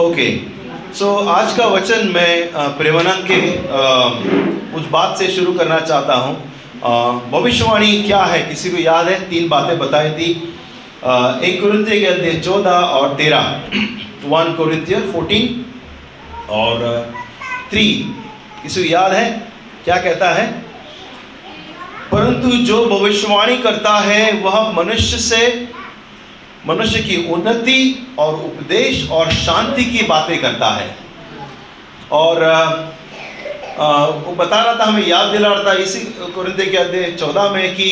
Okay so आज का वचन मैं प्रेमानंद के उस बात से शुरू करना चाहता हूँ। भविष्यवाणी क्या है? किसी को याद है? तीन बातें बताई थी। एक कुरिन्थिय के अध्याय चौदह और तेरह। वन कुरिन्थियर फोर्टीन और थ्री किसी को याद है? क्या कहता है? परंतु जो भविष्यवाणी करता है, वह मनुष्य से मनुष्य की उन्नति और उपदेश और शांति की बातें करता है। और वो बता रहा था हमें याद दिला रहा था इसी कुरिन्थियों के अध्याय चौदह में कि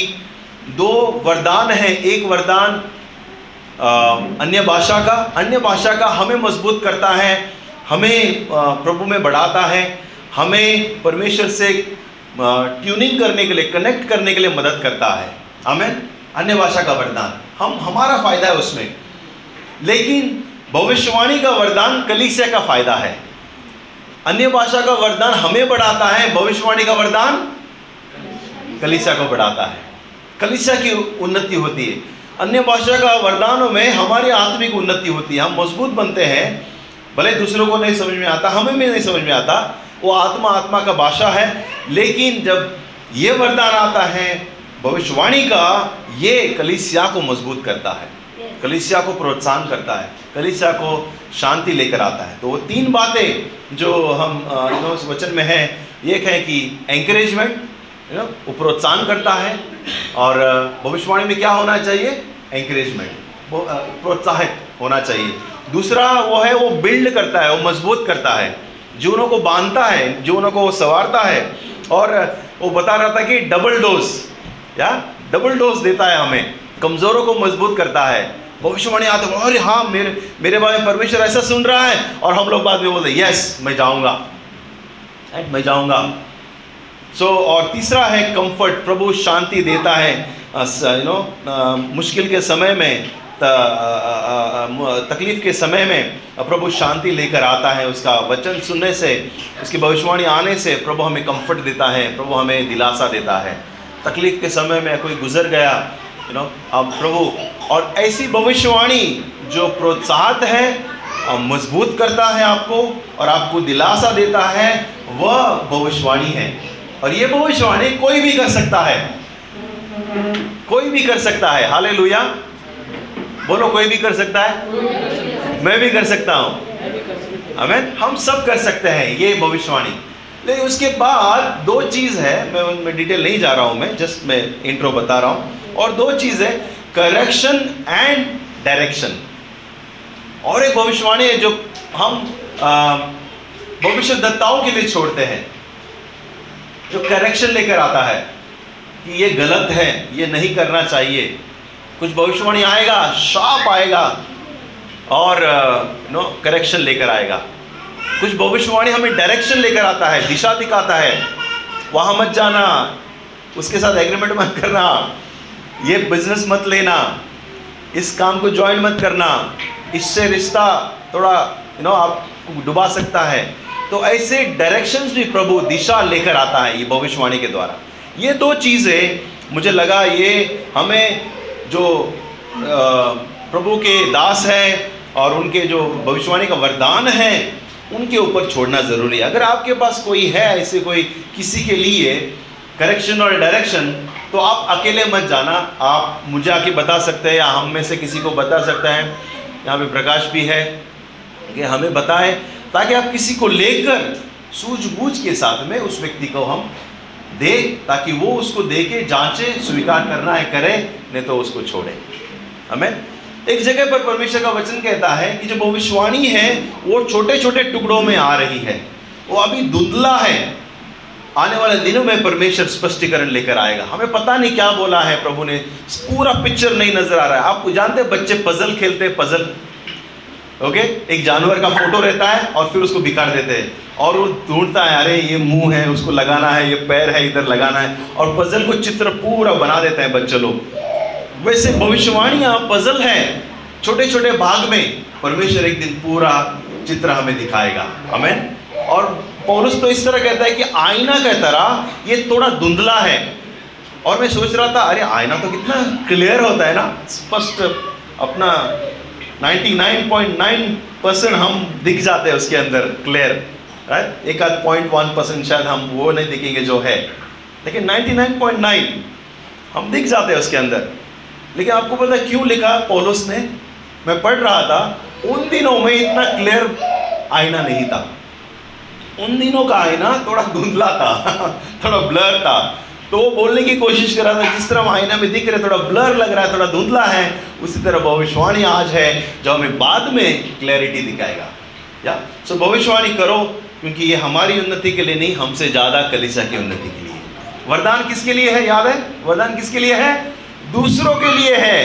दो वरदान है, एक वरदान अन्य भाषा का, अन्य भाषा का हमें मज़बूत करता है, हमें प्रभु में बढ़ाता है, हमें परमेश्वर से ट्यूनिंग करने के लिए कनेक्ट करने के लिए मदद करता है। हमें अन्य भाषा का वरदान। हम, हमारा फ़ायदा है उसमें। लेकिन भविष्यवाणी का वरदान कलीसिया का फ़ायदा है। अन्य भाषा का वरदान हमें बढ़ाता है, भविष्यवाणी का वरदान कलीसिया को बढ़ाता है। कलीसिया की उन्नति होती है। अन्य भाषा का वरदानों में हमारी आत्मिक उन्नति होती है। हम मज़बूत बनते हैं। भले दूसरों को नहीं समझ में आता, हमें भी नहीं समझ में आता, वो आत्मा आत्मा का भाषा है। लेकिन जब ये वरदान आता है भविष्यवाणी का ये कलिसिया को मज़बूत करता है। कलिसिया को प्रोत्साहन करता है। कलिसिया को शांति लेकर आता है। तो वो तीन बातें जो हम इस वचन में है एक है कि एंकरेजमेंट यू नो वो प्रोत्साहन करता है और भविष्यवाणी में क्या होना चाहिए? एंकरेजमेंट प्रोत्साहित होना चाहिए। दूसरा वो है वो बिल्ड करता है वो मज़बूत करता है। जीवनों को बांधता है जीवनों को वो संवारता है। और वो बता रहा था कि डबल डोज या? डबल डोज देता है हमें। कमज़ोरों को मज़बूत करता है। भविष्यवाणी आते अरे हाँ मेरे मेरे बारे में परमेश्वर ऐसा सुन रहा है। और हम लोग बाद में बोलते यस मैं जाऊँगा? मैं जाऊँगा। सो so, और तीसरा है कंफर्ट प्रभु शांति देता है। यू नो मुश्किल के समय में तकलीफ़ के समय में प्रभु शांति लेकर आता है उसका वचन सुनने से उसकी भविष्यवाणी आने से प्रभु हमें कंफर्ट देता है प्रभु हमें दिलासा देता है। तकलीफ़ के समय में कोई गुजर गया यू नो अब प्रभु और ऐसी भविष्यवाणी जो प्रोत्साहत है और मज़बूत करता है आपको और आपको दिलासा देता है वह भविष्यवाणी है। और ये भविष्यवाणी कोई भी कर सकता है। कोई भी कर सकता है। हाले बोलो कोई भी कर सकता है? मैं भी कर सकता हूँ। हमें हम सब कर सकते हैं ये भविष्यवाणी। लेकिन उसके बाद दो चीज़ है, मैं उनमें डिटेल नहीं जा रहा हूँ मैं जस्ट मैं इंट्रो बता रहा हूँ। और दो चीज़ है करेक्शन एंड डायरेक्शन और एक भविष्यवाणी है जो हम भविष्य दत्ताओं के लिए छोड़ते हैं, जो करेक्शन लेकर आता है, कि ये गलत है, ये नहीं करना चाहिए। कुछ भविष्यवाणी आएगा शाप आएगा, और नो करेक्शन लेकर आएगा। कुछ भविष्यवाणी हमें डायरेक्शन लेकर आता है, दिशा दिखाता है। वहाँ मत जाना, उसके साथ एग्रीमेंट मत करना। ये बिज़नेस मत लेना, इस काम को ज्वाइन मत करना। इससे रिश्ता थोड़ा यू नो आपको डुबा सकता है। तो ऐसे डायरेक्शंस भी प्रभु दिशा लेकर आता है ये भविष्यवाणी के द्वारा। ये दो चीज़ें मुझे लगा ये हमें जो प्रभु के दास है और उनके जो भविष्यवाणी का वरदान है उनके ऊपर छोड़ना ज़रूरी है। अगर आपके पास कोई है ऐसे कोई किसी के लिए करेक्शन और डायरेक्शन तो आप अकेले मत जाना। आप मुझे आके बता सकते हैं या हम में से किसी को बता सकते हैं। यहाँ पे प्रकाश भी है कि हमें बताएँ, ताकि आप किसी को लेकर सूझबूझ के साथ में उस व्यक्ति को हम दे, ताकि वो उसको दे के जांचे, स्वीकार करना है, करे, नहीं तो उसको छोड़े। हमें एक जगह पर परमेश्वर का वचन कहता है कि जो भविष्यवाणी है, वो छोटे छोटे टुकड़ों में आ रही है। वो अभी धुंधला है। आने वाले दिनों में परमेश्वर स्पष्टीकरण लेकर आएगा। हमें पता नहीं क्या बोला है प्रभु ने। पूरा पिक्चर नहीं नज़र आ रहा है। आप जानते हैं, बच्चे पजल खेलते हैं पजल ओके एक जानवर का फ़ोटो रहता है और फिर उसको बिगाड़ देते हैं। और वो ढूंढता है, अरे, ये मुँह है, उसको लगाना है, ये पैर है, इधर लगाना है। और पजल को चित्र पूरा बना देते हैं बच्चे लोग। वैसे भविष्यवाणियाँ पजल है छोटे छोटे भाग में परमेश्वर एक दिन पूरा चित्र हमें दिखाएगा। हमें और पौरुष तो इस तरह कहता है कि आईना का तरह ये थोड़ा धुंधला है। और मैं सोच रहा था, अरे आईना तो कितना क्लियर होता है ना? स्पष्ट अपना 99.9 परसेंट हम दिख जाते हैं उसके अंदर क्लियर राइट एक आध पॉइंट वन परसेंट शायद हम वो नहीं दिखेंगे जो है। लेकिन 99.9 हम दिख जाते हैं उसके अंदर। लेकिन आपको पता क्यों लिखा? पोलोस ने। मैं पढ़ रहा था, उन दिनों में इतना क्लियर आईना नहीं था। उन दिनों का आईना थोड़ा धुंधला था, थोड़ा ब्लर था। तो वो बोलने की कोशिश कर रहा था, जिस तरह आईना में दिख रहे थोड़ा ब्लर लग रहा है, थोड़ा धुंधला है, उसी तरह भविष्यवाणी आज है, जो हमें बाद में क्लैरिटी दिखाएगा। या? सो भविष्यवाणी करो, क्योंकि ये हमारी उन्नति के लिए नहीं, हमसे ज़्यादा कलिसा की उन्नति के लिए। वरदान किसके लिए है? याद है? वरदान किसके लिए है? दूसरों के लिए है।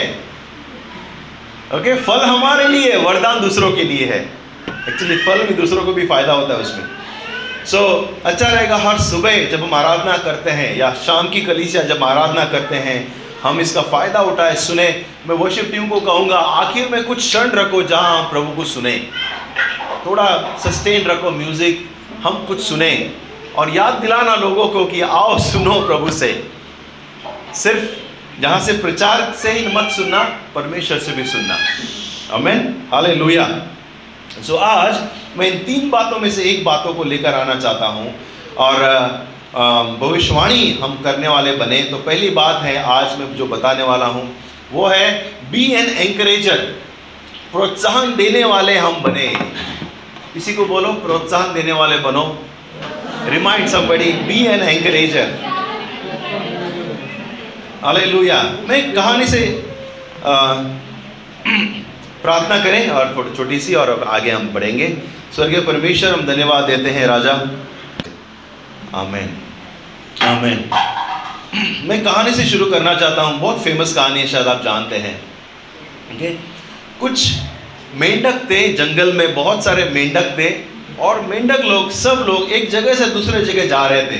ओके फल हमारे लिए वरदान दूसरों के लिए है। एक्चुअली फल भी दूसरों को भी फ़ायदा होता है उसमें। सो so, अच्छा रहेगा हर सुबह जब हम आराधना करते हैं या शाम की कलीसिया जब आराधना करते हैं हम इसका फ़ायदा उठाए सुने। मैं वर्शिप टीम को कहूँगा आखिर में कुछ क्षण रखो जहाँ हम प्रभु को सुने। थोड़ा सस्टेन रखो म्यूज़िक हम कुछ सुने। और याद दिलाना लोगों को कि आओ सुनो प्रभु से। सिर्फ़ जहाँ से प्रचार से ही मत सुनना, परमेश्वर से भी सुनना। अमेन हाले लोहिया सो आज मैं इन तीन बातों में से एक बातों को लेकर आना चाहता हूँ। और भविष्यवाणी हम करने वाले बने तो पहली बात है आज मैं जो बताने वाला हूँ, वो है बी एन एंकरेजर प्रोत्साहन देने वाले हम बने। किसी को बोलो, प्रोत्साहन देने वाले बनो। Remind somebody be an encourager hallelujah मैं कहानी से प्रार्थना करें और थोड़ी छोटी सी और आगे हम बढ़ेंगे। स्वर्गीय परमेश्वर, हम धन्यवाद देते हैं राजा। आमेन। आमेन। मैं कहानी से शुरू करना चाहता हूँ। बहुत फ़ेमस कहानी है, शायद आप जानते हैं। ओके कुछ मेंढक थे जंगल में, बहुत सारे मेंढक थे और मेंढक लोग, सब लोग एक जगह से दूसरे जगह जा रहे थे।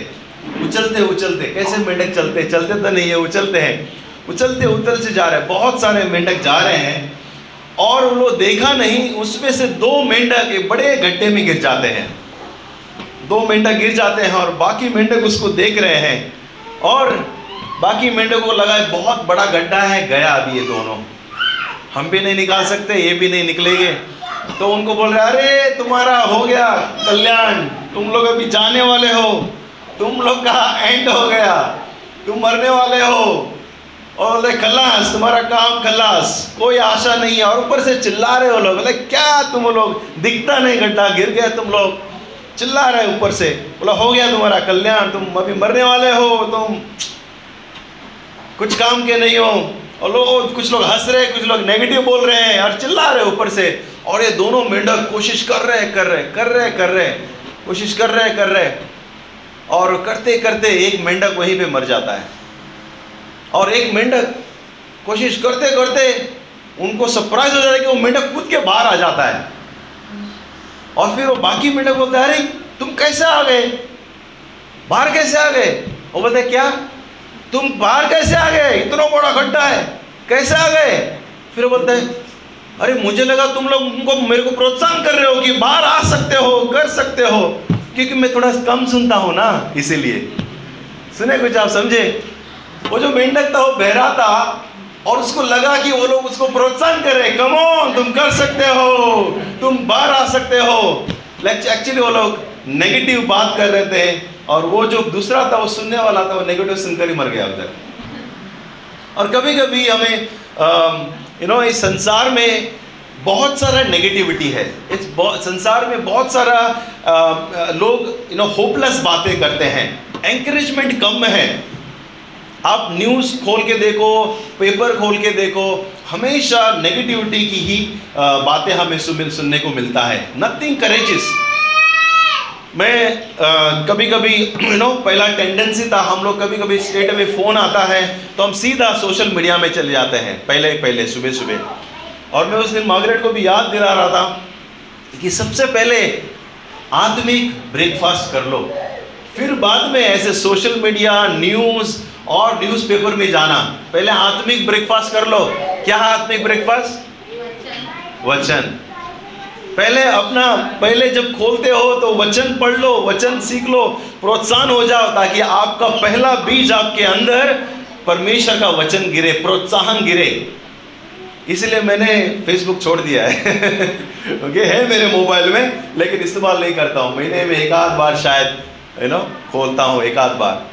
उछलते उछलते। कैसे मेंढक चलते? चलते तो नहीं है, उछलते हैं। उछलते उछल से जा रहे हैं। बहुत सारे मेंढक जा रहे हैं और उन लोग देखा नहीं, उसमें से दो मेंढक एक बड़े गड्ढे में गिर जाते हैं। दो मेंढक गिर जाते हैं और बाकी मेंढक उसको देख रहे हैं और बाकी मेंढक को लगा बहुत बड़ा गड्ढा है, गया अभी ये दोनों। हम भी नहीं निकाल सकते, ये भी नहीं निकलेंगे। तो उनको बोल रहे अरे, तुम्हारा हो गया कल्याण। तुम लोग अभी जाने वाले हो। तुम लोग का एंड हो गया। तुम मरने वाले हो। और बोले खलास, तुम्हारा काम खलास। कोई आशा नहीं है। और ऊपर से चिल्ला रहे हो लोग। बोले, क्या तुम लोग? दिखता नहीं गड्ढा गिर गया तुम लोग। चिल्ला रहे ऊपर से। बोला, हो गया तुम्हारा कल्याण। तुम अभी मरने वाले हो। तुम कुछ काम के नहीं हो। और लोग, कुछ लोग हंस रहे कुछ लोग नेगेटिव बोल रहे हैं और चिल्ला रहे ऊपर से। और ये दोनों मेंढक कोशिश कर रहे कर रहे कर रहे कर रहे कोशिश कर रहे कर रहे और करते करते एक मेंढक वहीं पे मर जाता है। और एक मेंढक कोशिश करते करते उनको सरप्राइज़ हो जाता है कि वो मेंढक कूद के बाहर आ जाता है। और फिर वो बाकी मेंढक बोलते हैं, अरे, तुम कैसे आ गए? बाहर कैसे आ गए? वो बोलते क्या? तुम बाहर कैसे आ गए? इतना बड़ा गड्ढा है, कैसे आ गए? फिर बोलते हैं, अरे, मुझे लगा तुम लोग उनको मेरे को प्रोत्साहन कर रहे हो कि बाहर आ सकते हो, कर सकते हो। क्योंकि मैं थोड़ा कम सुनता हूँ ना, इसीलिए। सुने कुछ आप, समझे? वो जो मेंढक था, वो बहरा था, और उसको लगा कि वो लोग उसको प्रोत्साहन कर रहे कमो तुम कर सकते हो, तुम बाहर आ सकते हो। एक्चुअली वो लोग नेगेटिव बात कर रहे थे, और वो जो दूसरा था, वो सुनने वाला था, वो नेगेटिव सुनकर ही मर गया उधर। और कभी कभी हमें यू नो इस संसार में बहुत सारा नेगेटिविटी है। इस संसार में बहुत सारा आ, लोग यू नो होपलेस बातें करते हैं। एंकरेजमेंट कम है। आप न्यूज़ खोल के देखो पेपर खोल के देखो हमेशा नेगेटिविटी की ही बातें हमें सुनने को मिलता है। नथिंग करेजिस मैं आ, कभी कभी यू नो पहला टेंडेंसी था हम लोग कभी कभी स्टेट में फ़ोन आता है तो हम सीधा सोशल मीडिया में चले जाते हैं पहले पहले सुबह सुबह और मैं उस दिन मार्गरेट को भी याद दिला रहा था कि सबसे पहले आत्मिक ब्रेकफास्ट कर लो। फिर बाद में ऐसे सोशल मीडिया न्यूज़ और न्यूज़पेपर में जाना। पहले आत्मिक ब्रेकफास्ट कर लो। क्या आत्मिक ब्रेकफास्ट वचन। पहले अपना, पहले जब खोलते हो तो वचन पढ़ लो, वचन सीख लो, प्रोत्साहन हो जाओ ताकि आपका पहला बीज आपके अंदर परमेश्वर का वचन गिरे, प्रोत्साहन गिरे। इसलिए मैंने फेसबुक छोड़ दिया है। ओके है मेरे मोबाइल में, लेकिन इस्तेमाल नहीं करता हूँ। महीने में एक आध बार शायद यू नो खोलता हूँ, एक आध बार।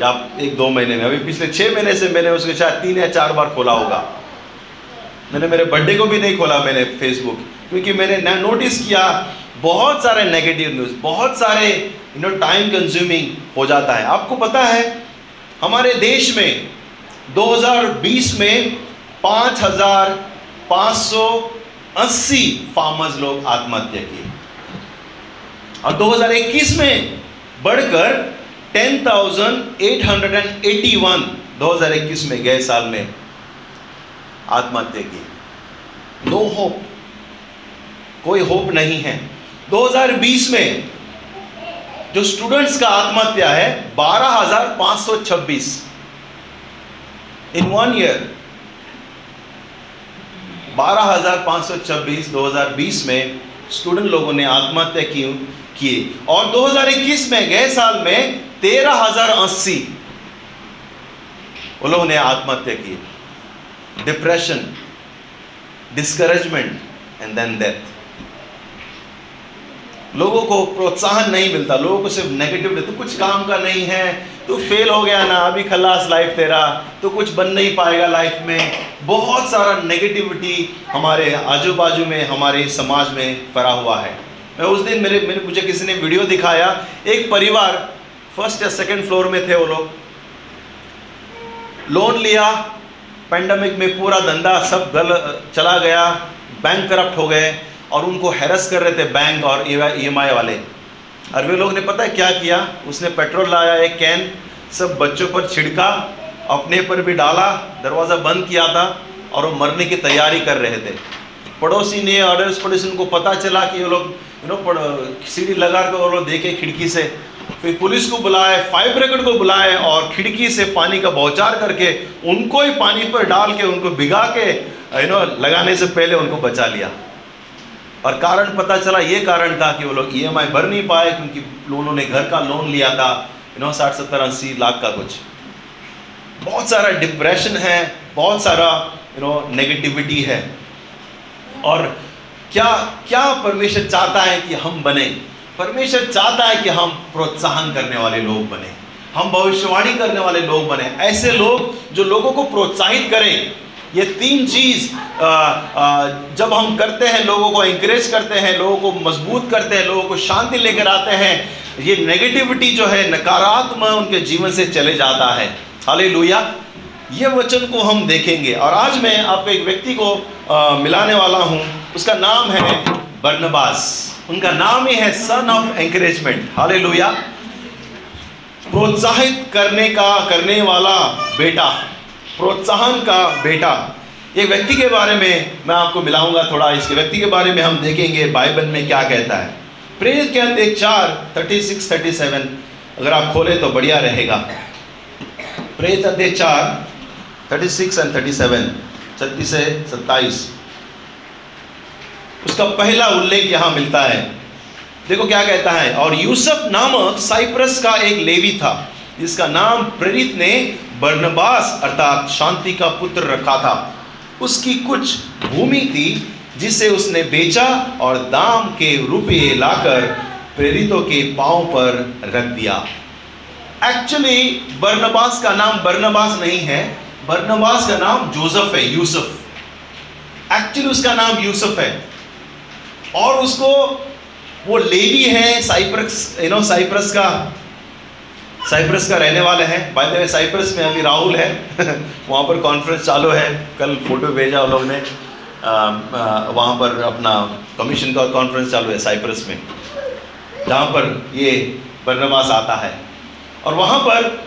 या एक दो महीने में। अभी पिछले छः महीने से मैंने उसके शायद तीन या चार बार खोला होगा। मैंने मेरे बर्थडे को भी नहीं खोला मैंने फेसबुक क्योंकि मैंने नोटिस किया, बहुत सारे नेगेटिव न्यूज़ बहुत सारे यू नो टाइम कंज्यूमिंग हो जाता है। आपको पता है, हमारे देश में 2020 में पाँच हज़ार पाँच सौ अस्सी फार्मर्स लोग आत्महत्या किए। और 2021 में बढ़कर 10,881 2021 में गए साल में आत्महत्या की नो होप। कोई होप नहीं है। 2020 में जो स्टूडेंट्स का आत्महत्या है 12,526 इन वन ईयर 12,526 2020 में स्टूडेंट लोगों ने आत्महत्या की किए? और 2021 में गए साल में तेरह हज़ार अस्सी लोगों ने आत्महत्या की। Depression discouragement and then death लोगों को प्रोत्साहन नहीं मिलता लोगों को सिर्फ़ नेगेटिव तो कुछ काम का नहीं है तो फेल हो गया ना, अभी खलास लाइफ तेरा तो कुछ बन नहीं पाएगा लाइफ में। बहुत सारा नेगेटिविटी हमारे आजू बाजू में, हमारे समाज में फरा हुआ है। मैं उस दिन मेरे मेरे, मुझे किसी ने वीडियो दिखाया, एक परिवार फ़र्स्ट या सेकंड फ्लोर में थे वो लोग। लोन लिया पेंडेमिक में पूरा धंधा सब गल, चला गया बैंक करप्ट हो गए, और उनको हैरस कर रहे थे बैंक और ई एम आई वाले। वे लोग ने पता है क्या किया? उसने पेट्रोल लाया, एक कैन, सब बच्चों पर छिड़का, अपने पर भी डाला, दरवाज़ा बंद किया था और वो मरने की तैयारी कर रहे थे। पड़ोसी ने अड़ोस पड़ोसी उनको पता चला कि वो लोग यू नो सीढ़ी लगा कर वो लोग देखे खिड़की से। फिर पुलिस को बुलाए, फायर ब्रिगेड को बुलाए और खिड़की से पानी का बौचार करके उनको ही पानी पर डाल के, उनको भिगा के यू नो लगाने से पहले उनको बचा लिया। और कारण पता चला, ये कारण था कि वो लोग ईएमआई भर नहीं पाए, क्योंकि उन्होंने घर का लोन लिया था नो साठ, सत्तर, अस्सी लाख का कुछ। बहुत सारा डिप्रेशन है, बहुत सारा यू नो नेगेटिविटी है। और क्या क्या परमेश्वर चाहता है कि हम बने? परमेश्वर चाहता है कि हम प्रोत्साहन करने वाले लोग बने। हम भविष्यवाणी करने वाले लोग बने। ऐसे लोग जो लोगों को प्रोत्साहित करें। ये तीन चीज़ जब हम करते हैं लोगों को इंकरेज करते हैं लोगों को मज़बूत करते हैं लोगों को शांति लेकर आते हैं ये नेगेटिविटी जो है नकारात्मक उनके जीवन से चले जाता है। हाले लोहिया ये वचन को हम देखेंगे। और आज मैं आपको एक व्यक्ति को आ, मिलाने वाला हूँ। उसका नाम है बर्नबास। उनका नाम ही है सन ऑफ़ एंकरेजमेंट हाले प्रोत्साहित करने का करने वाला बेटा। प्रोत्साहन का बेटा। ये व्यक्ति के बारे में मैं आपको मिलाऊँगा थोड़ा, इसके व्यक्ति के बारे में हम देखेंगे बाइबल में क्या कहता है। प्रेरित के अंत एक चार थर्टी सिक्स थर्टी सेवन अगर आप खोले तो बढ़िया रहेगा। प्रेरित अध्याय चार thirty six and thirty seven छत्तीस से सत्ताईस। उसका पहला उल्लेख यहाँ मिलता है। देखो क्या कहता है, और यूसुफ नामक साइप्रस का एक लेवी था। जिसका नाम प्रेरित ने बर्नबास अर्थात शांति का पुत्र रखा था। उसकी कुछ भूमि थी, जिसे उसने बेचा और दाम के रुपये लाकर प्रेरितों के पाँव पर रख दिया। एक्चुअली बर्नबास का नाम बर्नबास नहीं है। बर्नबास का नाम जोसफ है, यूसुफ। एक्चुअली उसका नाम यूसुफ है। और उसको वो लेवी है साइप्रस यू नो साइप्रस का साइप्रस का रहने वाले हैं। बाय द वे साइप्रस में अभी राहुल है। वहाँ पर कॉन्फ्रेंस चालू है। कल फ़ोटो भेजा उन लोगों ने। वहाँ पर अपना कमीशन का कॉन्फ्रेंस चालू है साइप्रस में। जहाँ पर ये बर्नवास आता है। और वहाँ पर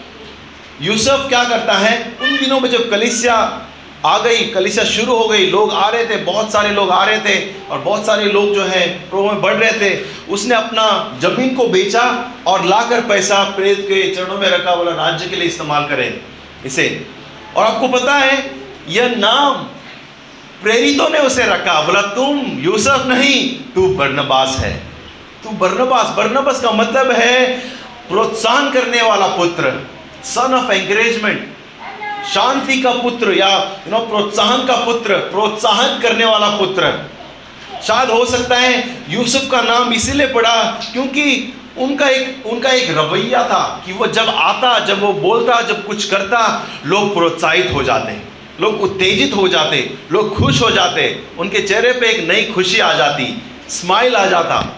यूसुफ क्या करता है? उन दिनों में जब कलिसिया आ गई, कलिसिया शुरू हो गई। लोग आ रहे थे, बहुत सारे लोग आ रहे थे और बहुत सारे लोग जो है प्रो में बढ़ रहे थे। उसने अपना ज़मीन को बेचा और लाकर पैसा प्रेत के चरणों में रखा, बोला, राज्य के लिए इस्तेमाल करें इसे। और आपको पता है, यह नाम प्रेरितों ने उसे रखा। बोला, तुम, यूसुफ नहीं, तू बर्नबास है। तू बर्नबास। बर्नबास का मतलब है, प्रोत्साहन करने वाला पुत्र सन ऑफ़ एंकरेजमेंट शांति का पुत्र या यू नो प्रोत्साहन का पुत्र, प्रोत्साहन करने वाला पुत्र। शायद हो सकता है यूसुफ का नाम इसीलिए पड़ा क्योंकि उनका एक उनका एक रवैया था कि वो जब आता, जब वो बोलता, जब कुछ करता, लोग प्रोत्साहित हो जाते, लोग उत्तेजित हो जाते, लोग खुश हो जाते, उनके चेहरे पे एक नई खुशी आ जाती, स्माइल आ जाता।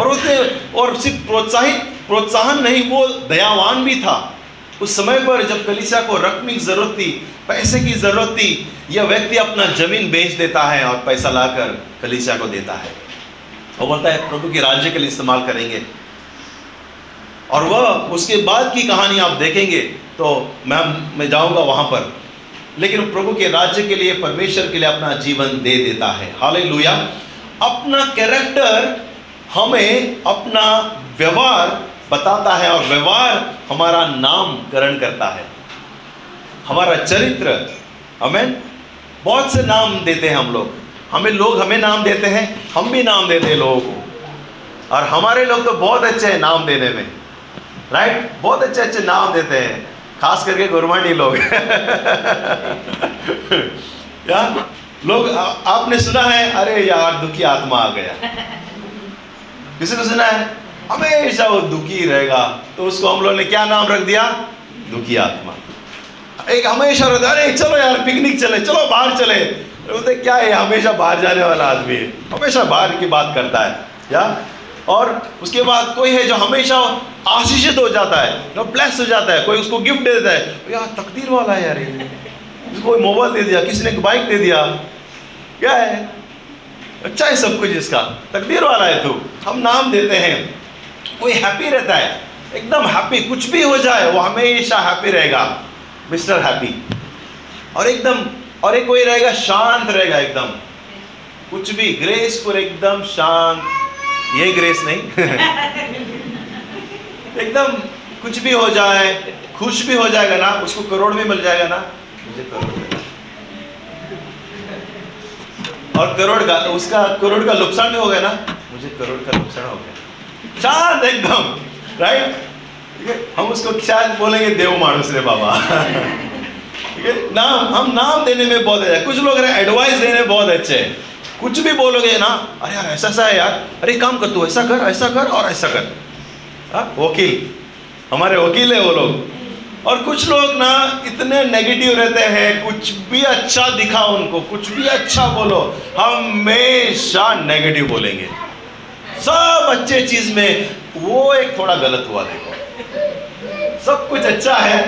और उसने, और सिर्फ़ प्रोत्साहित, प्रोत्साहन नहीं, वो दयावान भी था। उस समय पर जब कलिसिया को रकम की ज़रूरत थी, पैसे की ज़रूरत थी, यह व्यक्ति अपना ज़मीन बेच देता है और पैसा लाकर कलिसिया को देता है। वो बोलता है, प्रभु के राज्य के लिए इस्तेमाल करेंगे। और वह उसके बाद की कहानी आप देखेंगे तो मैं मैं जाऊँगा वहाँ पर। लेकिन प्रभु के राज्य के लिए, परमेश्वर के लिए अपना जीवन दे देता है। हाल अपना कैरेक्टर हमें अपना व्यवहार बताता है और व्यवहार हमारा नामकरण करता है। हमारा चरित्र हमें बहुत से नाम देते हैं हम लोग। हमें लोग हमें नाम देते हैं हम भी नाम देते हैं लोगों को। और हमारे लोग तो बहुत अच्छे हैं नाम देने में। राइट बहुत अच्छे अच्छे नाम देते हैं। खास करके गुरमानी लोग। या? लोग आ, आपने सुना है अरे यार दुखी आत्मा आ गया। किसी को सुना है? हमेशा वो दुखी रहेगा। तो उसको हम लोग ने क्या नाम रख दिया? दुखी आत्मा। एक हमेशा रहता अरे चलो यार पिकनिक चले, चलो बाहर चले। बोलते, क्या है हमेशा बाहर जाने वाला आदमी है। हमेशा बाहर की बात करता है। या? और उसके बाद कोई है जो हमेशा आशीषित हो जाता है जो ब्लेस हो जाता है। कोई उसको गिफ्ट दे देता है। यार, तकदीर वाला है यार कोई मोबाइल दे दिया, किसी ने बाइक दे दिया। क्या है? अच्छा है सब कुछ इसका। तकदीर वाला है तू। हम नाम देते हैं। कोई हैप्पी रहता है? एकदम हैप्पी कुछ भी हो जाए, वो हमेशा हैप्पी रहेगा। मिस्टर हैप्पी और एकदम, और एक कोई रहेगा, शांत रहेगा एकदम। कुछ भी ग्रेसफुल एकदम शांत। ये ग्रेस नहीं। एकदम कुछ भी हो जाए, खुश भी हो जाएगा ना, उसको करोड़ भी मिल जाएगा ना, मुझे करोड़ और करोड़ का उसका करोड़ का नुकसान भी हो गया ना, मुझे करोड़ का नुकसान हो गया। शांत एकदम राइट हम उसको शायद बोलेंगे देव मानुस रे बाबा। ठीक है? नाम, हम नाम देने में बहुत अच्छा कुछ लोग एडवाइस देने में बहुत अच्छे हैं। कुछ भी बोलोगे ना, अरे यार, ऐसा सा है यार। अरे काम कर तू, ऐसा कर ऐसा कर और ऐसा कर। हाँ वकील। हमारे वकील है वो लोग। और कुछ लोग ना इतने नेगेटिव रहते हैं, कुछ भी अच्छा दिखा उनको, कुछ भी अच्छा बोलो, हमेशा नेगेटिव बोलेंगे। सब अच्छे चीज़ में वो एक थोड़ा गलत हुआ, देखो। सब कुछ अच्छा है,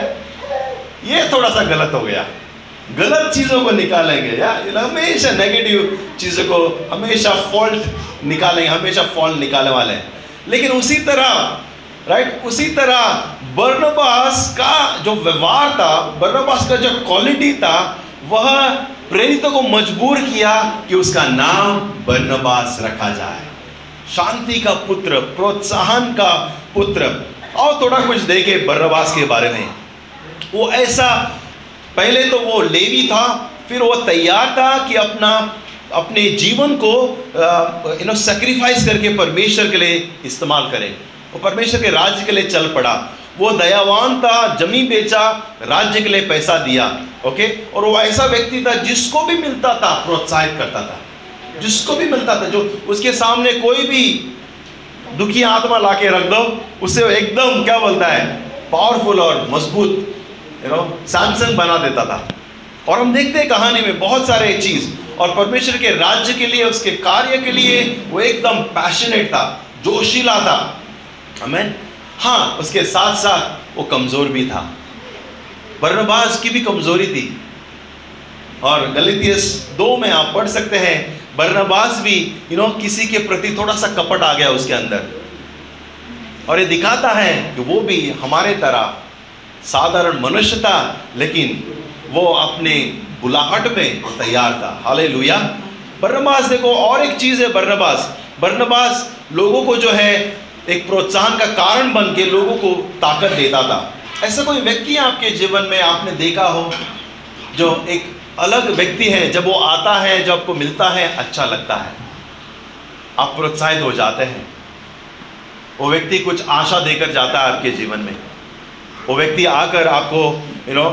ये थोड़ा सा गलत हो गया। गलत चीज़ों को निकालेंगे यार हमेशा नेगेटिव चीज़ों को हमेशा फॉल्ट निकालेंगे, हमेशा फॉल्ट निकालने वाले हैं। लेकिन उसी तरह राइट उसी तरह बर्नबास का जो व्यवहार था, बर्नबास का जो क्वालिटी था, वह प्रेरितों को मजबूर किया कि उसका नाम बर्नबास रखा जाए। शांति का पुत्र, प्रोत्साहन का पुत्र। और थोड़ा कुछ देखे बर्नबास के बारे में। वो ऐसा, पहले तो वो लेवी था, फिर वो तैयार था कि अपना, अपने जीवन को यू नो सेक्रीफाइस करके परमेश्वर के लिए इस्तेमाल करे। वो परमेश्वर के राज्य के लिए चल पड़ा। वो दयावान था, ज़मीन बेचा, राज्य के लिए पैसा दिया ओके और वो ऐसा व्यक्ति था जिसको भी मिलता था, प्रोत्साहित करता था। जिसको भी मिलता था, जो उसके सामने कोई भी दुखी आत्मा ला के रख दो, उससे एकदम, क्या बोलता है पावरफुल और मज़बूत यू नो सैमसंग बना देता था। और हम देखते हैं कहानी में बहुत सारे चीज़, और परमेश्वर के राज्य के लिए, उसके कार्य के लिए वो एकदम पैशनेट था, जोशीला था। हमें हाँ उसके साथ साथ वो कमज़ोर भी था। बर्नबाज की भी कमज़ोरी थी। और गलितियस दो में आप पढ़ सकते हैं बर्नबास भी यू नो किसी के प्रति थोड़ा सा कपट आ गया उसके अंदर। और ये दिखाता है कि वो भी हमारे तरह साधारण मनुष्य था, लेकिन वो अपने बुलाहट में तैयार था। हाले लुया बर्नबास देखो, और एक चीज़ है बर्नबास। बर्नबास लोगों को जो है, एक प्रोत्साहन का कारण बन के लोगों को ताकत देता था। ऐसा कोई व्यक्ति आपके जीवन में आपने देखा हो, जो एक अलग व्यक्ति है, जब वो आता है जब आपको मिलता है अच्छा लगता है। आप प्रोत्साहित हो जाते हैं। वो व्यक्ति कुछ आशा देकर जाता है आपके जीवन में। वो व्यक्ति आकर आपको यू नो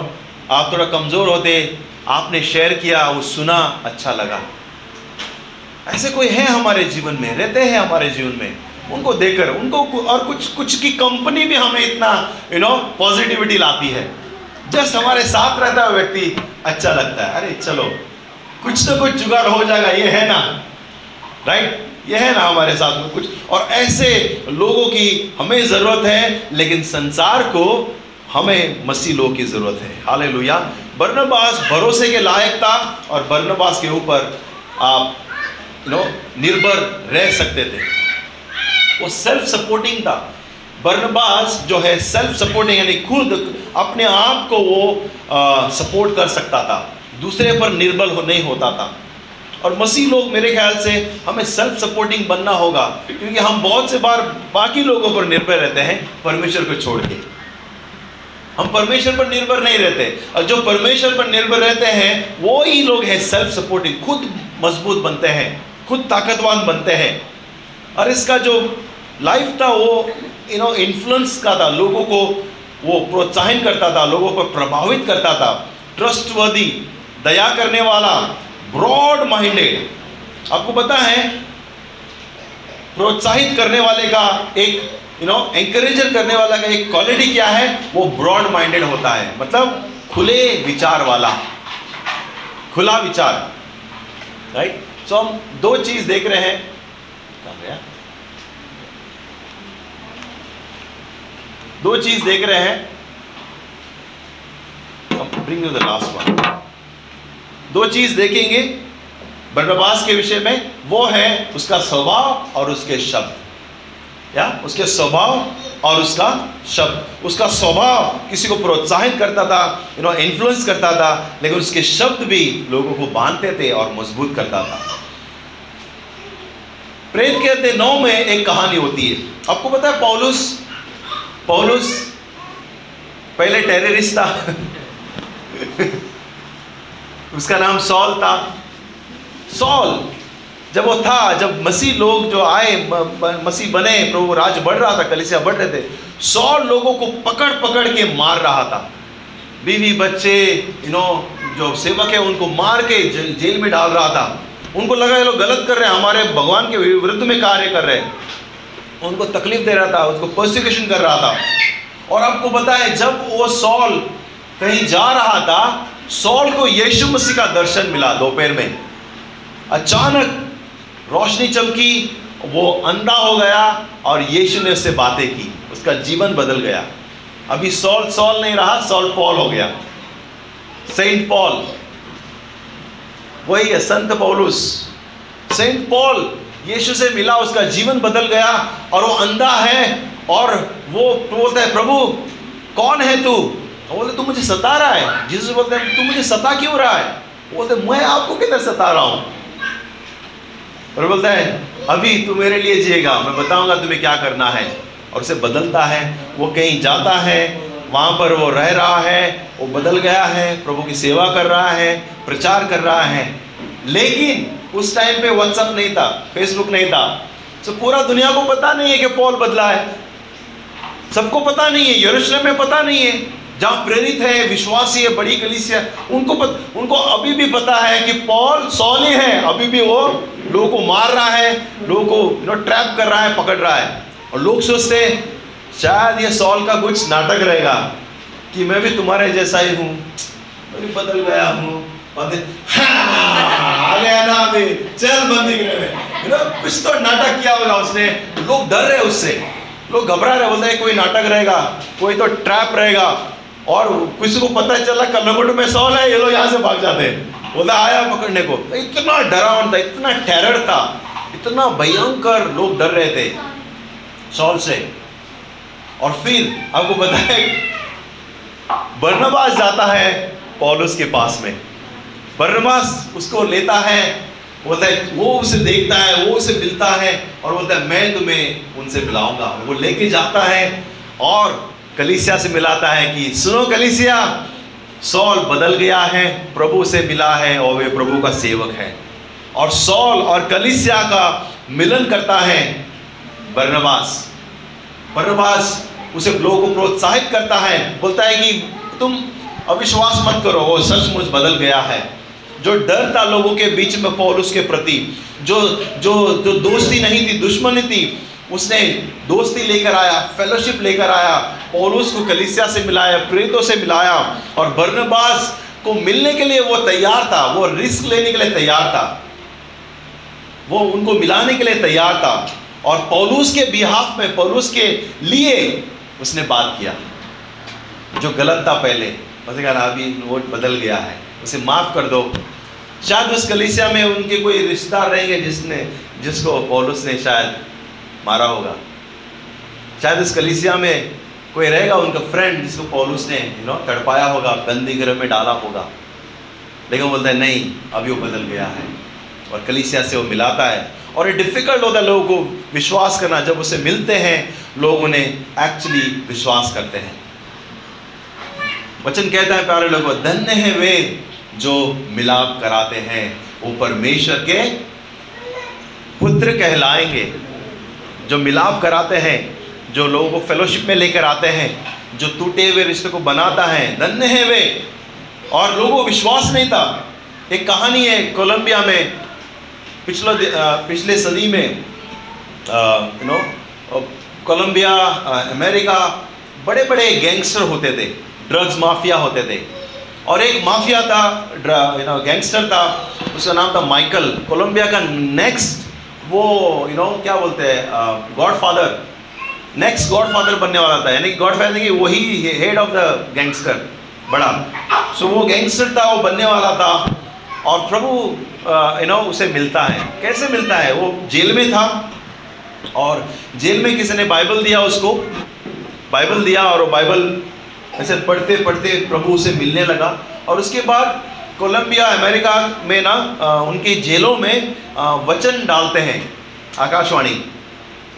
आप थोड़ा कमज़ोर होते, आपने शेयर किया, वो सुना अच्छा लगा। ऐसे कोई है हमारे जीवन में? रहते हैं हमारे जीवन में। उनको देखकर उनको और कुछ कुछ की कंपनी भी हमें इतना यू नो पॉजिटिविटी लाती है। जस्ट हमारे साथ रहता है व्यक्ति अच्छा लगता है। अरे, चलो, कुछ तो कुछ जुगाड़ हो जाएगा, ये है ना? राइट ये है ना हमारे साथ में कुछ। और ऐसे लोगों की हमें ज़रूरत है, लेकिन संसार को हमें मसीह लोग की ज़रूरत है। हाल लोहिया बर्नबास भरोसे के लायक था और बर्नबास के ऊपर आप नो निर्भर रह सकते थे। वो सेल्फ सपोर्टिंग था। बर्नबास जो है सेल्फ सपोर्टिंग यानी खुद अपने आप को वो आ, सपोर्ट कर सकता था। दूसरे पर निर्बल हो नहीं होता था। और मसीह लोग मेरे ख्याल से हमें सेल्फ सपोर्टिंग बनना होगा क्योंकि हम बहुत से बार बाकी लोगों पर निर्भर रहते हैं परमेश्वर को छोड़ के। हम परमेश्वर पर निर्भर नहीं रहते। और जो परमेश्वर पर निर्भर रहते हैं वो ही लोग हैं सेल्फ सपोर्टिंग खुद मज़बूत बनते हैं खुद ताकतवान बनते हैं। और इसका जो लाइफ था वो यू नो इन्फ्लुएंस का था। लोगों को वो प्रोत्साहित करता था, लोगों पर प्रभावित करता था। ट्रस्टवर्दी दया करने वाला ब्रॉड माइंडेड आपको पता है, प्रोत्साहित करने वाले का एक यू नो एंकरेजर करने वाला का एक क्वालिटी क्या है? वो ब्रॉड माइंडेड होता है। मतलब खुले विचार वाला। खुला विचार। राइट सो हम दो चीज़ देख रहे हैं। दो चीज़ देख रहे हैं। ब्रिंग द लास्ट वन दो चीज़ देखेंगे बर्नबास के विषय में। वो है उसका स्वभाव और उसके शब्द। या? उसके स्वभाव और उसका शब्द। उसका स्वभाव किसी को प्रोत्साहित करता था यू नो इन्फ्लुएंस करता था, लेकिन उसके शब्द भी लोगों को बांधते थे और मज़बूत करता था। प्रेत कहते नौ में एक कहानी होती है। आपको पता है पौलुस पौलुस, पहले टेररिस्ट था। उसका नाम सॉल था। सॉल, जब वो था, जब मसीह लोग जो आए मसीह बने, प्रभु राज बढ़ रहा था, कलिसिया बढ़ रहे थे सौ लोगों को पकड़ पकड़ के मार रहा था। बीवी बच्चे यू नो जो सेवक है, उनको मार के जेल में डाल रहा था। उनको लगा, ये लोग गलत कर रहे हैं, हमारे भगवान के विरुद्ध में कार्य कर रहे हैं। उनको तकलीफ़ दे रहा था, उसको प्रोसिक्यूशन कर रहा था। और आपको पता है, जब वो सॉल कहीं जा रहा था, सॉल को यीशु मसीह का दर्शन मिला दोपहर में। अचानक रोशनी चमकी, वो अंधा हो गया और यीशु ने उससे बातें की। उसका जीवन बदल गया। अभी सॉल सॉल नहीं रहा, सॉल पॉल हो गया। सेंट पॉल, वही है, संत पौलुस। सेंट पॉल यीशु से मिला, उसका जीवन बदल गया और वो अंधा है और वो बोलता है, प्रभु, कौन है तू? बोलते, तू मुझे सता रहा है। जिस बोलते हैं, तू मुझे सता क्यों रहा है? बोलते मैं आपको किधर सता रहा हूँ? और बोलता है, अभी तू मेरे लिए जिएगा, मैं बताऊँगा तुम्हें क्या करना है। और उसे बदलता है, वो कहीं जाता है, वहाँ पर वो रह रहा है, वो बदल गया है, प्रभु की सेवा कर रहा है, प्रचार कर रहा है। लेकिन उस टाइम पे व्हाट्सअप नहीं था फेसबुक नहीं था। तो पूरा दुनिया को पता नहीं है कि पॉल बदला है। सबको पता नहीं है यरूशलेम में पता नहीं है। जहाँ प्रेरित है विश्वासी है बड़ी कलिसिया उनको पत, उनको अभी भी पता है कि पॉल सौली है। अभी भी वो लोगों को मार रहा है लोगों को नो ट्रैप कर रहा है पकड़ रहा है। और लोग सोचते शायद ये सॉल का कुछ नाटक रहेगा कि मैं भी तुम्हारे जैसा ही हूँ मैं भी बदल गया हूँ। हाँ, ना अभी चल बंदी में कुछ तो नाटक किया होगा उसने लोग डर रहे उससे लोग घबरा रहे बोलते हैं कोई नाटक रहेगा कोई तो ट्रैप रहेगा और किसी को पता चला कलमट में सॉल है ये लोग यहाँ से भाग जाते हैं बोला आया पकड़ने को इतना डरावन था इतना टेरर था इतना भयंकर लोग डर रहे थे सॉल से और फिर आपको पता है जाता है पॉलुस के पास में बर्नबास उसको लेता है बोलता है, वो उसे देखता है, वो उसे मिलता है और बोलता है, मैं तुम्हें उनसे मिलाऊँगा। वो लेके जाता है और कलिसिया से मिलाता है कि, सुनो कलिसिया, सॉल बदल गया है, प्रभु से मिला है और वे प्रभु का सेवक है। और सॉल और कलिसिया का मिलन करता है बर्नबास। बर्नबास उसे लोगों को प्रोत्साहित करता है, बोलता है कि, तुम अविश्वास मत करो, वो सचमुच बदल गया है। जो डर था लोगों के बीच में पौलुस के प्रति, जो जो जो दोस्ती नहीं थी, दुश्मनी थी, उसने दोस्ती लेकर आया फेलोशिप लेकर आया, पौलुस को कलिसिया से मिलाया, प्रेतों से मिलाया, और बर्नबास को मिलने के लिए वो तैयार था, वो रिस्क लेने के लिए तैयार था। वो उनको मिलाने के लिए तैयार था, और पौलुस के बिहाफ में, पौलुस के लिए उसने बात किया, जो गलत था पहले। उसने कहा अभी वो बदल गया है। उसे माफ़ कर दो। शायद उस कलिसिया में उनके कोई रिश्तेदार रहेंगे जिसने, जिसको पौलुस ने शायद मारा होगा। शायद इस कलिसिया में कोई रहेगा उनका फ्रेंड जिसको पौलुस ने यू नो तड़पाया होगा बंदी गृह में डाला होगा। लेकिन बोलता है, नहीं, अभी वो बदल गया है और कलिसिया से वो मिलाता है। और ये डिफ़िकल्ट होता है लोगों को विश्वास करना। जब उसे मिलते हैं, लोग उन्हें एक्चुअली विश्वास करते हैं। वचन कहता है, प्यारे लोगों, धन्य है वे जो मिलाप कराते हैं, वो परमेश्वर के पुत्र कहलाएँगे। जो मिलाप कराते हैं, जो लोगों को फेलोशिप में लेकर आते हैं, जो टूटे हुए रिश्ते को बनाता है, धन्य है वे। और लोगों को विश्वास नहीं था। एक कहानी है कोलंबिया में, पिछले पिछले सदी में यू नो कोलंबिया अमेरिका बड़े बड़े गैंगस्टर होते थे, ड्रग्स माफिया होते थे। और एक माफिया था यू नो गैंगस्टर था उसका नाम था माइकल। कोलंबिया का नेक्स्ट वो यू you नो know, क्या बोलते हैं godfather next godfather बनने वाला था यानी गॉड फादर कि वही हेड ऑफ़ द गैंगस्टर बड़ा। सो so, वो गैंगस्टर था वो बनने वाला था और प्रभु यू नो उसे मिलता है। कैसे मिलता है? वो जेल में था और जेल में किसी ने बाइबल दिया उसको। बाइबल दिया और वो बाइबल ऐसे पढ़ते पढ़ते प्रभु उसे मिलने लगा। और उसके बाद कोलंबिया, अमेरिका में ना उनकी जेलों में वचन डालते हैं। आकाशवाणी,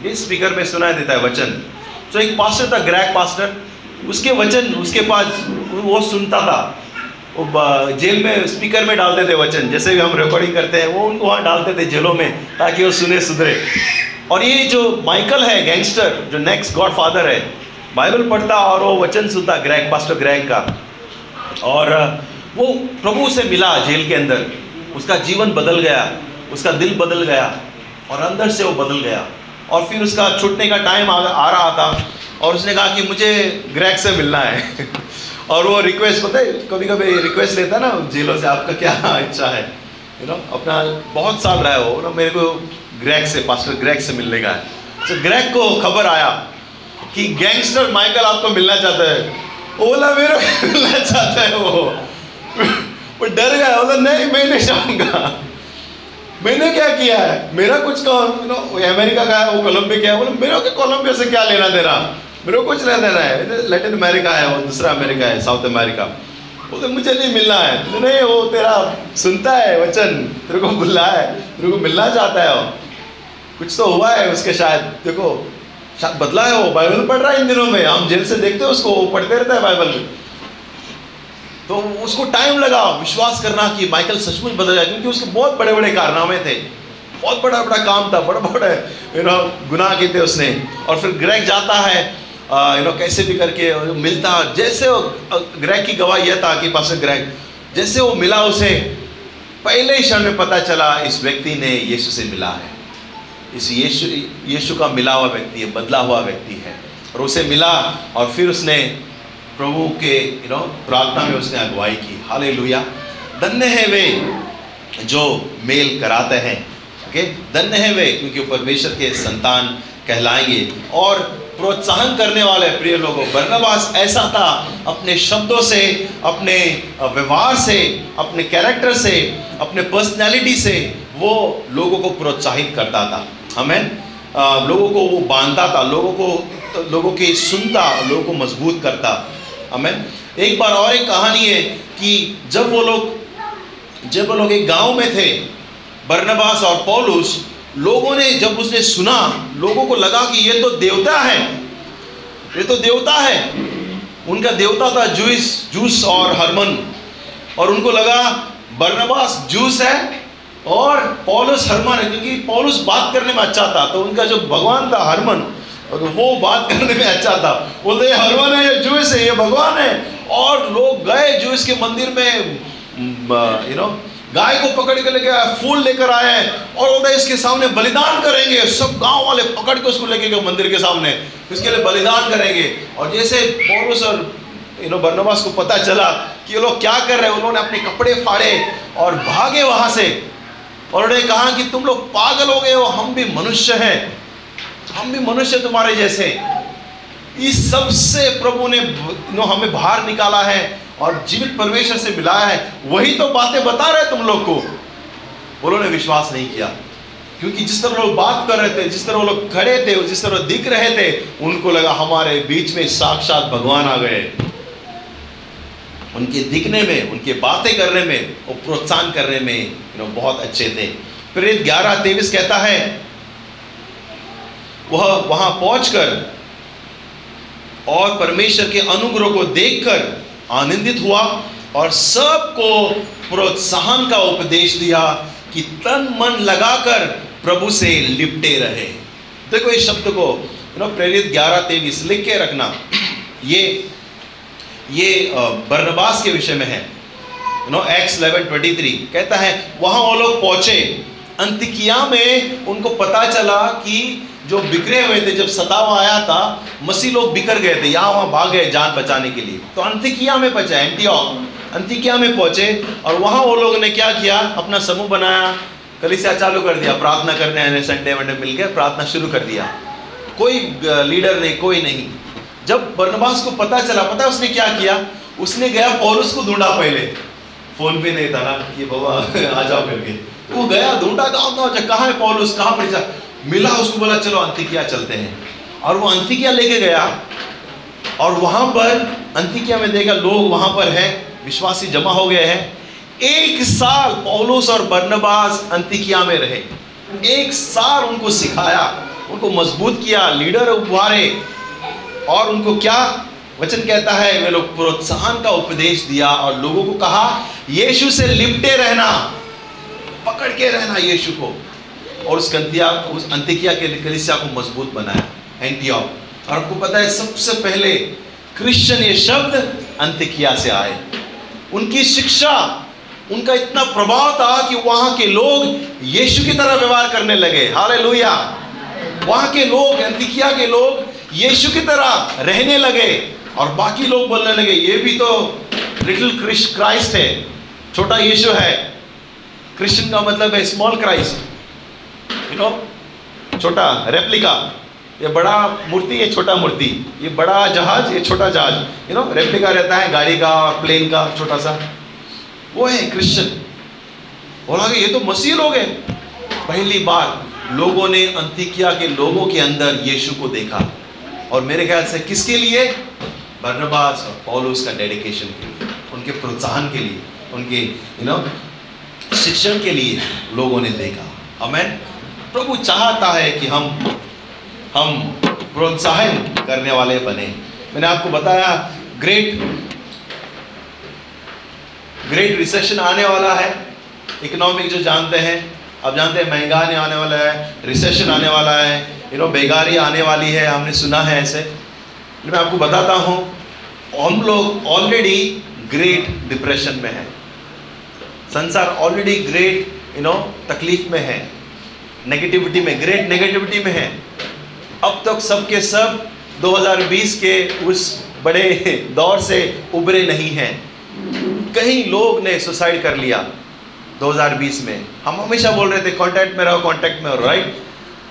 ये स्पीकर में सुनाई देता है वचन। तो एक पास्टर था ग्रैक पास्टर उसके वचन, उसके पास वो सुनता था। वो जेल में, स्पीकर में डालते थे वचन, जैसे भी हम रिकॉर्डिंग करते हैं, वो उनको वहाँ डालते थे जेलों में, ताकि वो सुने, सुधरे। और ये जो माइकल है गैंगस्टर जो नेक्स्ट गॉड फादर है बाइबल पढ़ता और वो वचन सुनता ग्रैक पास्टर ग्रैक का। और वो प्रभु से मिला जेल के अंदर। उसका जीवन बदल गया उसका दिल बदल गया और अंदर से वो बदल गया। और फिर उसका छूटने का टाइम आ, आ रहा था और उसने कहा कि मुझे ग्रैक से मिलना है। और वो रिक्वेस्ट पता है कभी कभी रिक्वेस्ट लेता ना जेलों से आपका क्या इच्छा है? यू नो अपना बहुत साल रहा है वो ना मेरे को ग्रैक से पास्टर ग्रैक से मिलने का है। तो ग्रैक को खबर आया कि गैंगस्टर माइकल आपको मिलना चाहता है। बोला मेरे मिलना चाहता है वो। वो डर गया बोला, नहीं, मैं नहीं चाहूँगा मैंने क्या किया है? मेरा कुछ नो अमेरिका का है, वो कोलंबिया क्या है बोले, मेरे को कोलंबिया से क्या लेना देना? मेरे को कुछ लेना देना है। लैटिन अमेरिका है, वो दूसरा अमेरिका है, साउथ अमेरिका। बोले, मुझे नहीं मिलना है। नहीं, वो तेरा सुनता है वचन, तेरे को बुला है, तेरे को मिलना चाहता है वो। कुछ तो हुआ है उसके शायद, देखो। बदला है वो, बाइबल पढ़ रहा है इन दिनों में। हम जेल से देखते हैं, उसको पढ़ते रहता है बाइबल। तो उसको टाइम लगा विश्वास करना कि माइकल सचमुच बदल जाए, क्योंकि उसके बहुत बड़े बड़े कारनामे थे। बहुत बड़ा बड़ा काम था बड़े बड़े यू नो गुनाह किए थे उसने। और फिर ग्रैक जाता है यू नो कैसे भी करके मिलता। जैसे वो ग्रैक की गवाही यह था कि पास ग्रैक, जैसे वो मिला उसे, पहले ही क्षण में पता चला इस व्यक्ति ने यीशु से मिला है। इस यीशु यीशु का मिला हुआ व्यक्ति है, बदला हुआ व्यक्ति है। और उसे मिला और फिर उसने प्रभु के यू नो प्रार्थना में उसने अगुवाई की। हाले लुया धन्य है वे जो मेल कराते हैं ओके धन्य है वे क्योंकि परमेश्वर के संतान कहलाएँगे। और प्रोत्साहन करने वाले प्रिय लोगों, बर्नबास ऐसा था अपने शब्दों से, अपने व्यवहार से, अपने कैरेक्टर से, अपने पर्सनैलिटी से वो लोगों को प्रोत्साहित करता था। हमें लोगों को वो बांधता था, लोगों को, लोगों की सुनता, लोगों को मज़बूत करता। हमें एक बार और एक कहानी है कि जब वो लोग, जब वो लोग एक गाँव में थे, बर्नबास और पौलुस, लोगों ने जब उसने सुना, लोगों को लगा कि ये तो देवता है। ये तो देवता है। उनका देवता था जूस जूस और हरमन। और उनको लगा, बर्नबास जूस है और पौलुस हरमन है, क्योंकि पौलुस बात करने में अच्छा था तो उनका जो भगवान था हरमन वो बात करने में अच्छा था। बोलते हरमन है, ये जूस है, ये भगवान है। और लोग गए जो इसके मंदिर में यू नो गाय को पकड़ के लेके आए, फूल लेकर आए और बोलते, इसके सामने बलिदान करेंगे। सब गाँव वाले पकड़ के उसको लेके गए मंदिर के सामने, इसके लिए बलिदान करेंगे। और जैसे पौरुष और यू नो बर्नबास को पता चला कि ये लोग क्या कर रहे हैं, उन्होंने अपने कपड़े फाड़े और भागे वहाँ से। और उन्होंने कहा कि तुम लोग पागल हो गए हो, हम भी मनुष्य हैं। हम भी मनुष्य तुम्हारे जैसे इस सबसे प्रभु ने हमें बाहर निकाला है और जीवित परमेश्वर से मिलाया है। वही तो बातें बता रहे तुम लोग को। उन्होंने विश्वास नहीं किया, क्योंकि जिस तरह लोग बात कर रहे थे, जिस तरह वो लोग खड़े थे, जिस तरह दिख रहे थे, उनको लगा हमारे बीच में साक्षात भगवान आ गए। उनके दिखने में, उनके बातें करने में और प्रोत्साहन करने में यू नो बहुत अच्छे थे। प्रेरित ग्यारह तेईस कहता है, वह वहाँ पहुंचकर और परमेश्वर के अनुग्रह को देखकर आनंदित हुआ और सबको प्रोत्साहन का उपदेश दिया कि तन मन लगाकर प्रभु से लिपटे रहे। देखो इस शब्द को यू नो प्रेरित ग्यारह तेईस लिख के रखना। ये ये बर्नबास के विषय में है। No X eleven twenty three कहता है, वहाँ वो लोग पहुँचे। अंतिकिया में उनको पता चला कि जो बिखरे हुए थे, जब सताव आया था, मसीह लोग बिखर गए थे। यहाँ वहाँ भाग गए जान बचाने के लिए। तो अंतिकिया में पहुँचा एंटीऑक अंतिकिया में पहुँचे और वहाँ वो लोग ने क्या किया? अपना समूह बनाया, कलिसिया चालू कर दिया। प्रार्थना करने संडे वंडे मिल प्रार्थना शुरू कर दिया। कोई लीडर नहीं, कोई नहीं। जब बर्नबास को पता चला, पता है उसने क्या किया? उसने गया पौरुष को ढूंढा पहले। फ़ोन पे नहीं था ना कि बाबा, आ जाओ करके। वो गया, ढूंढा गाँव गाँव कहाँ है पौरुष कहाँ पर मिला उसको, बोला, चलो, अंतिकिया चलते हैं। और वो अंतिकिया लेके गया। और वहाँ पर अंतिकिया में देखा, लोग वहाँ पर हैं, विश्वासी जमा हो गए हैं। एक साल पौलोस और बर्नबास अंतिकिया में रहे। एक साल उनको सिखाया, उनको मज़बूत किया, लीडर उभारे और उनको क्या वचन कहता है? वे लोग प्रोत्साहन का उपदेश दिया और लोगों को कहा, यीशु से लिपटे रहना, पकड़ के रहना यीशु को। और उस कंतिया, उस अंतिकिया के कलिसिया को मज़बूत बनाया एंटियोक और आपको पता है, सबसे पहले क्रिश्चियन ये शब्द अंतिकिया से आए। उनकी शिक्षा, उनका इतना प्रभाव था कि वहाँ के लोग यीशु की तरह व्यवहार करने लगे। हाले वहाँ के लोग, अंतिकिया के लोग यीशु की तरह रहने लगे और बाकी लोग बोलने लगे, ये भी तो लिटिल क्राइस्ट है, छोटा यीशु है। क्रिश्चियन का मतलब है स्मॉल क्राइस्ट यू नो छोटा रेप्लिका ये बड़ा मूर्ति, ये छोटा मूर्ति, ये बड़ा जहाज़, ये छोटा जहाज़ यू नो रेप्लिका रहता है, गाड़ी का प्लेन का, छोटा सा। वो है क्रिश्चियन बोला कि ये तो मसीह लोग हैं। पहली बार लोगों ने अंतिकिया के लोगों के अंदर यीशु को देखा। और मेरे ख्याल से किसके लिए? बर्नबास और पौलुस का डेडिकेशन के लिए, उनके प्रोत्साहन के लिए, उनके यू नो शिक्षण के लिए लोगों ने देखा। हमें प्रभु चाहता है कि हम हम प्रोत्साहन करने वाले बने। मैंने आपको बताया ग्रेट ग्रेट रिसेशन आने वाला है। इकोनॉमिक जो जानते हैं अब जानते हैं महँगा आने आने वाला है रिसेशन आने वाला है। यू नो बेगारी आने वाली है, हमने सुना है ऐसे। मैं आपको बताता हूँ, हम लोग ऑलरेडी ग्रेट डिप्रेशन में है। संसार ऑलरेडी ग्रेट यू नो तकलीफ़ में है। नेगेटिविटी में ग्रेट नेगेटिविटी में है। अब तक सब के सब 2020 के उस बड़े दौर से उभरे नहीं हैं। कई लोग ने सुसाइड कर लिया 2020 में। हम हमेशा बोल रहे थे कांटेक्ट में रहो कांटेक्ट में रहो राइट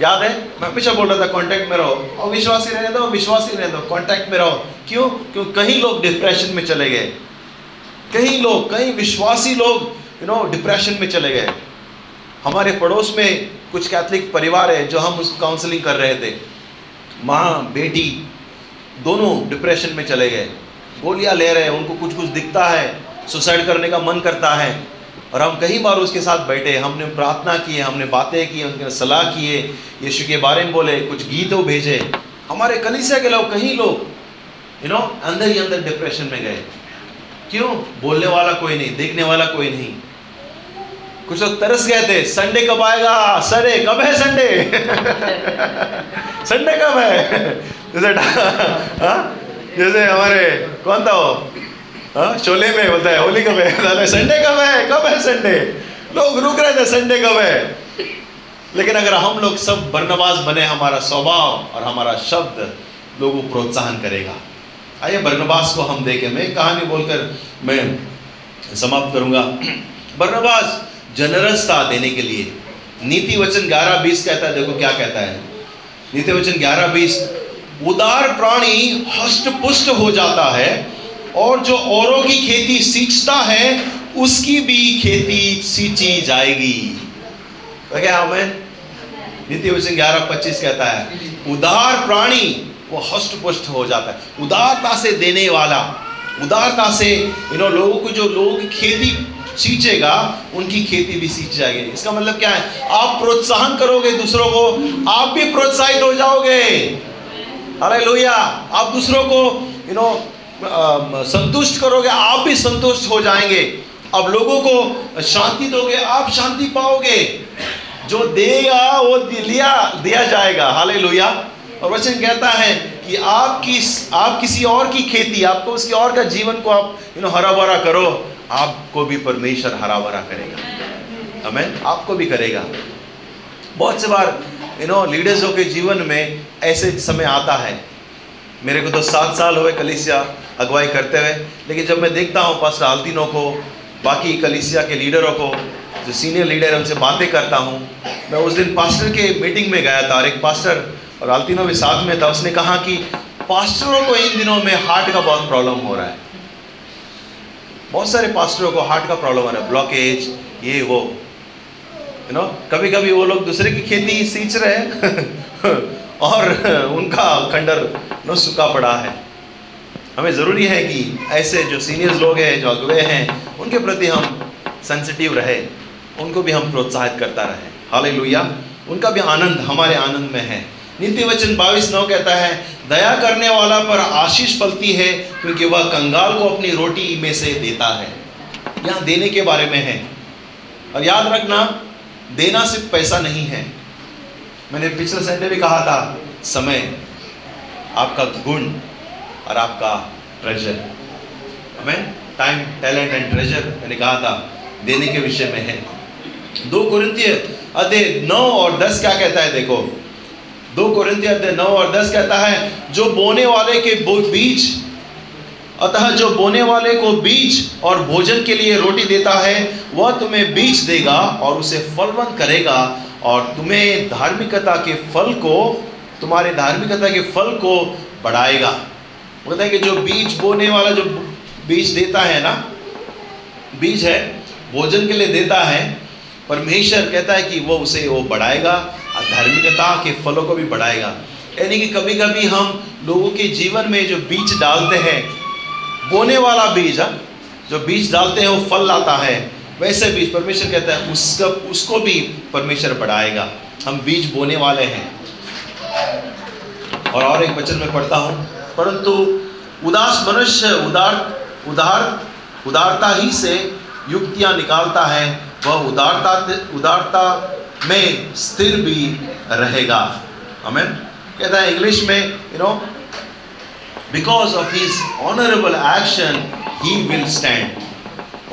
याद है? मैं हमेशा बोल रहा था कांटेक्ट में रहो। और विश्वासी रहने दो, विश्वासी रहने दो कांटेक्ट में रहो। क्यों? क्यों? कई लोग डिप्रेशन में चले गए। कई लोग कई विश्वासी लोग यू नो डिप्रेशन में चले गए। हमारे पड़ोस में कुछ कैथलिक परिवार है जो हम उस काउंसलिंग कर रहे थे। माँ, बेटी, दोनों डिप्रेशन में चले गए। गोलियाँ ले रहे हैं, उनको कुछ कुछ दिखता है सुसाइड करने का मन करता है। और हम कई बार उसके साथ बैठे, हमने प्रार्थना की, हमने बातें की, उनके सलाह किए, यीशु के बारे में बोले, कुछ गीतों भेजे। हमारे कलीसिया के लोग कहीं लोग यू नो अंदर ही अंदर डिप्रेशन में गए। क्यों? बोलने वाला कोई नहीं, देखने वाला कोई नहीं। कुछ लोग तरस गए थे, संडे कब आएगा? सरे, कब है संडे? संडे कब है? हाँ? जैसे हमारे, कौन था वो? हाँ, शोले में बोलता है होली कब है? संडे कब है? कब है संडे लोग रुक रहे थे संडे कब है? लेकिन अगर हम लोग सब बर्नवास बने हमारा स्वभाव और हमारा शब्द लोगों को प्रोत्साहन करेगा। आइए बर्नबास को हम देखें। मैं कहानी बोलकर मैं समाप्त करूँगा। बर्नबास जनरस था देने के लिए। नीति वचन ग्यारह बीस कहता है देखो क्या कहता है। नीति वचन ग्यारह बीस उदार प्राणी हष्ट पुष्ट हो जाता है और जो औरों की खेती सींचता है, उसकी भी खेती सींची जाएगी। तो क्या हमें नीति वचन ग्यारह पच्चीस कहता है, उदार प्राणी, वो हष्ट पुष्ट हो जाता है। उदारता से देने वाला, उदारता से यू लोगों को जो, लोगों खेती सींचेगा, उनकी खेती भी सींच जाएगी। इसका मतलब क्या है? आप प्रोत्साहन करोगे दूसरों को, आप भी प्रोत्साहित हो जाओगे। अरे लोहिया आप दूसरों को यू नो संतुष्ट करोगे, आप भी संतुष्ट हो जाएँगे। अब लोगों को शांति दोगे, आप शांति पाओगे। जो देगा, वो लिया दिया जाएगा। हाले और वचन कहता है कि आप किस, आप किसी और की खेती, आपको उसकी और का जीवन को आप यू नो हरा भरा करो। आपको भी परमेश्वर हरा भरा करेगा। हमें आपको भी करेगा। बहुत से बार यू नो लीडर्सों के जीवन में ऐसे समय आता है। मेरे को तो सात साल हुए कलिसिया अगुवाई करते हुए। लेकिन जब मैं देखता हूँ पास आलतीनों को, बाकी कलिसिया के लीडरों को, जो सीनियर लीडर उनसे बातें करता हूँ, मैं उस दिन पास्टर के मीटिंग में गया था और एक पास्टर और आलतीनों भी साथ में था। उसने कहा कि, पास्टरों को इन दिनों में हार्ट का बहुत प्रॉब्लम हो रहा है। बहुत सारे पास्टरों को हार्ट का प्रॉब्लम हो रहा है। ब्लॉकेज, ये, वो। यू नो कभी कभी वो लोग दूसरे की खेती सींच रहे हैं। और उनका खंडर नो सूखा पड़ा है। हमें ज़रूरी है कि ऐसे जो सीनियर्स लोग हैं, जो अगुए हैं, उनके प्रति हम सेंसिटिव रहे, उनको भी हम प्रोत्साहित करता रहे। हाल उनका भी आनंद हमारे आनंद में है। नीति वचन बाईस नौ कहता है, दया करने वाला पर आशीष फलती है, क्योंकि वह कंगाल को अपनी रोटी में से देता है। यहाँ देने के बारे में है। और याद रखना, देना सिर्फ़ पैसा नहीं है मैंने पिछले संडे भी कहा था, समय आपका गुण और आपका ट्रेजर हमें टाइम टैलेंट एंड ट्रेजर मैंने कहा था, देने के विषय में है। दो कुरिंतीय अध्याय नौ और दस क्या कहता है, देखो। दो कुरिंतीय अध्याय नौ और दस कहता है, जो बोने वाले के बीच अतः जो बोने वाले को बीज और भोजन के लिए रोटी देता है, वह तुम्हें बीज देगा और उसे फलवंत करेगा और तुम्हें धार्मिकता के फल को तुम्हारे धार्मिकता के फल को बढ़ाएगा। बोलता है कि जो बीज बोने वाला जो बीज देता है ना बीज है भोजन के लिए देता है परमेश्वर कहता है कि वो उसे वो बढ़ाएगा और धार्मिकता के फलों को भी बढ़ाएगा। यानी कि कभी कभी हम लोगों के जीवन में जो बीज डालते हैं बोने वाला बीज हाँ, जो बीज डालते हैं वो फल लाता है। वैसे बीज परमेश्वर कहता है, उसका उसको भी परमेश्वर बढ़ाएगा। हम बीज बोने वाले हैं। और और एक वचन में पढ़ता हूँ। परंतु उदास मनुष्य उदार उदार उदारता ही से युक्तियाँ निकालता है। वह उदारता उदारता में स्थिर भी रहेगा। हमें कहता है इंग्लिश में you know because of his honourable action he will stand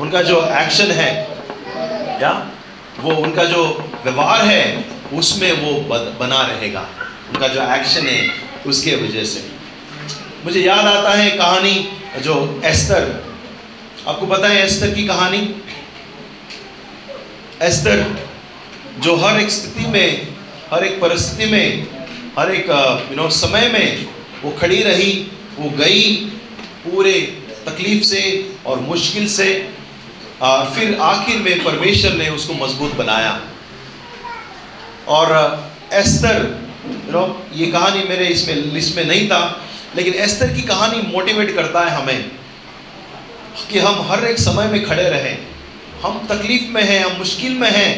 उनका जो एक्शन है, या वो उनका जो व्यवहार है, उसमें वो बना रहेगा। उनका जो एक्शन है, उसके वजह से। मुझे याद आता है कहानी जो एस्तर। आपको पता है एस्तर की कहानी? एस्तर जो हर एक स्थिति में, हर एक परिस्थिति में, हर एक यू नो समय में वो खड़ी रही, वो गई पूरे तकलीफ़ से और मुश्किल से। और फिर आखिर में परमेश्वर ने उसको मज़बूत बनाया। और एस्तर नो ये कहानी मेरे इसमें, लिस्ट में नहीं था, लेकिन एस्तर की कहानी मोटिवेट करता है हमें कि हम हर एक समय में खड़े रहें। हम तकलीफ़ में हैं, हम मुश्किल में हैं,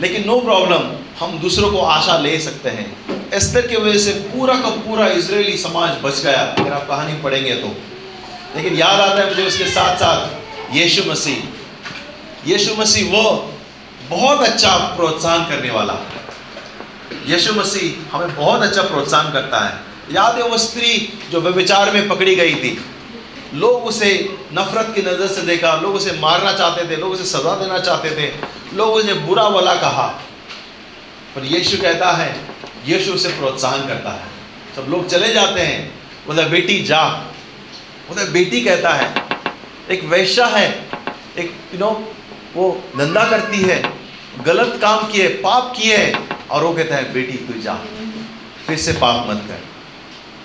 लेकिन नो प्रॉब्लम हम दूसरों को आशा ले सकते हैं। एस्तर की वजह से पूरा का पूरा इसराइली समाज बच गया। अगर आप कहानी पढ़ेंगे तो। लेकिन याद आता है मुझे उसके साथ साथ यीशु मसीह। यीशु मसीह वो बहुत अच्छा प्रोत्साहन करने वाला। यीशु मसीह हमें बहुत अच्छा प्रोत्साहन करता है। याद है वो स्त्री जो व्यविचार में पकड़ी गई थी। लोग उसे नफरत की नज़र से देखा, लोग उसे मारना चाहते थे, लोग उसे सजा देना चाहते थे, लोग उसे बुरा भला कहा। पर यीशु कहता है, यीशु उसे प्रोत्साहन करता है। सब लोग चले जाते हैं। बोला बेटी जा। बोला बेटी कहता है एक वैश्या है, एक यू नो वो धंधा करती है, गलत काम किए, पाप किए, और वो कहता है, बेटी, तू जा, फिर से पाप मत कर।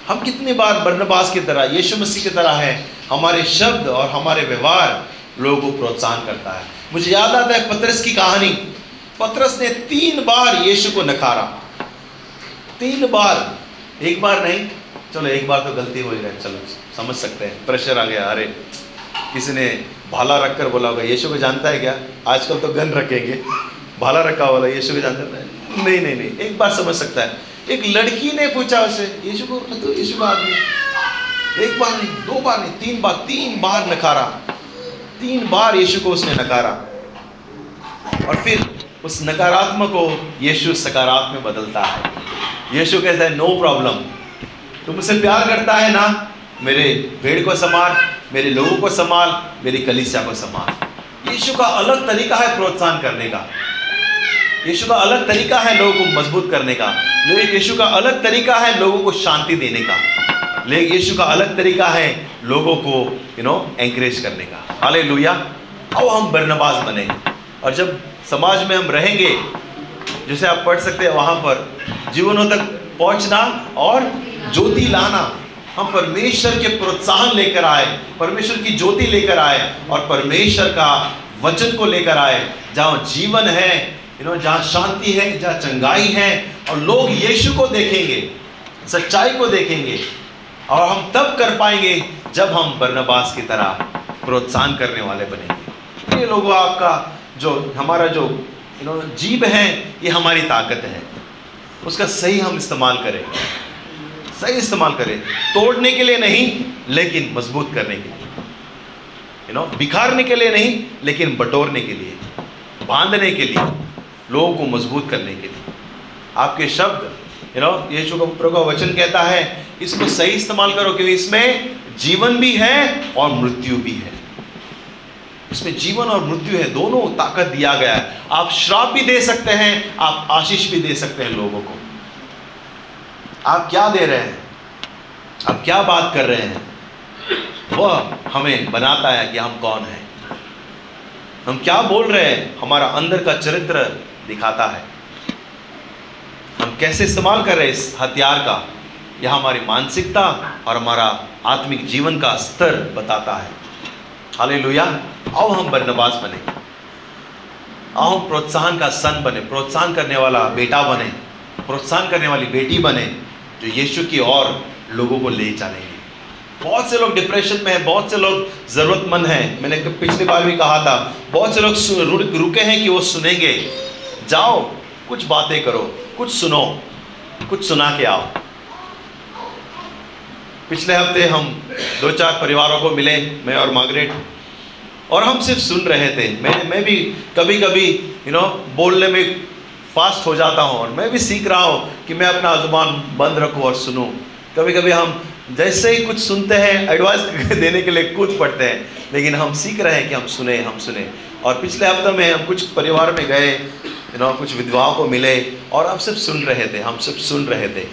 हम कितनी बार बर्नबास की तरह, यीशु मसीह की तरह है, हमारे शब्द और हमारे व्यवहार लोगों को प्रोत्साहन करता है। मुझे याद आता है पत्रस की कहानी। पत्रस ने तीन बार यीशु को नकारा। तीन बार। एक बार नहीं, चलो एक बार तो गलती हो ही गई चलो, समझ सकते हैं। प्रेशर आ गया, अरे किसी ने भाला रख कर बोला होगा, यीशु को जानता है क्या? आजकल तो गन रखेंगे। भाला रखा वाला, यीशु को जानता है? नहीं नहीं नहीं, एक बार समझ सकता है। एक लड़की ने पूछा उसे, यीशु को तो यीशु का आदमी एक बार नहीं, दो बार नहीं, तीन बार तीन बार नकारा। तीन बार यीशु को उसने नकारा। और फिर उस नकारात्मक को यीशु सकारात्मक बदलता है। यीशु कहता है नो प्रॉब्लम तुम मुझसे प्यार करता है ना? मेरे भेड़ को संभाल मेरे लोगों को संभाल, मेरी कलिसिया को संभाल। यीशु का अलग तरीका है प्रोत्साहन करने का। यीशु का अलग तरीका है लोगों को मज़बूत करने का। लेकिन यीशु का अलग तरीका है लोगों को शांति देने का। लेकिन यीशु का अलग तरीका है लोगों को यू नो एंकरेज करने का। हाले लुया आओ हम बरनबाज बने। और जब समाज में हम रहेंगे, जैसे आप पढ़ सकते हैं वहाँ पर, जीवनों तक पहुँचना और ज्योति लाना। हम परमेश्वर के प्रोत्साहन लेकर आए, परमेश्वर की ज्योति लेकर आए और परमेश्वर का वचन को लेकर आए। जहाँ जीवन है यू नो जहाँ शांति है, जहाँ चंगाई है और लोग यीशु को देखेंगे, सच्चाई को देखेंगे और हम तब कर पाएँगे जब हम बर्नबास की तरह प्रोत्साहन करने वाले बनेंगे। ये लोगों, आपका जो, हमारा जो यू नो जीव है, ये हमारी ताकत है। उसका सही हम इस्तेमाल करें सही इस्तेमाल करें। तोड़ने के लिए नहीं, लेकिन मज़बूत करने के लिए। यू नो बिखारने के लिए नहीं, लेकिन बटोरने के लिए, बांधने के लिए, लोगों को मज़बूत करने के लिए। आपके शब्द यू नो यीशु का प्रभु का वचन कहता है, इसको सही इस्तेमाल करो, क्योंकि इसमें जीवन भी है और मृत्यु भी है। इसमें जीवन और मृत्यु है, दोनों ताकत दिया गया है। आप श्राप भी दे सकते हैं, आप आशीष भी दे सकते हैं लोगों को। आप क्या दे रहे हैं? आप क्या बात कर रहे हैं? वह हमें बनाता है कि हम कौन हैं। हम क्या बोल रहे हैं? हमारा अंदर का चरित्र दिखाता है। हम कैसे इस्तेमाल कर रहे हैं इस हथियार का? यह हमारी मानसिकता और हमारा आत्मिक जीवन का स्तर बताता है। हाले लोहिया आओ हम बरनबास बने। आओ हम प्रोत्साहन का सन बने, प्रोत्साहन करने वाला बेटा बने, प्रोत्साहन करने वाली बेटी बने। जो यीशु की ओर लोगों को ले चलेंगे बहुत से लोग डिप्रेशन में हैं, बहुत से लोग ज़रूरतमंद हैं। मैंने पिछली बार भी कहा था, बहुत से लोग रुके हैं कि वो सुनेंगे। जाओ, कुछ बातें करो, कुछ सुनो, कुछ सुना के आओ। पिछले हफ़्ते हम दो चार परिवारों को मिले, मैं और मार्गरेट, और हम सिर्फ़ सुन रहे थे। मैं मैं भी कभी कभी यू नो बोलने में फास्ट हो जाता हूँ और मैं भी सीख रहा हूँ कि मैं अपना ज़ुबान बंद रखूँ और सुनूँ। कभी कभी हम जैसे ही कुछ सुनते हैं एडवाइस देने के लिए कूद पड़ते हैं, लेकिन हम सीख रहे हैं कि हम सुने हम सुने। और पिछले हफ़्ते में हम कुछ परिवार में गए नो कुछ विधवाओं को मिले और हम सिर्फ़ सुन रहे थे, हम सिर्फ़ सुन रहे थे।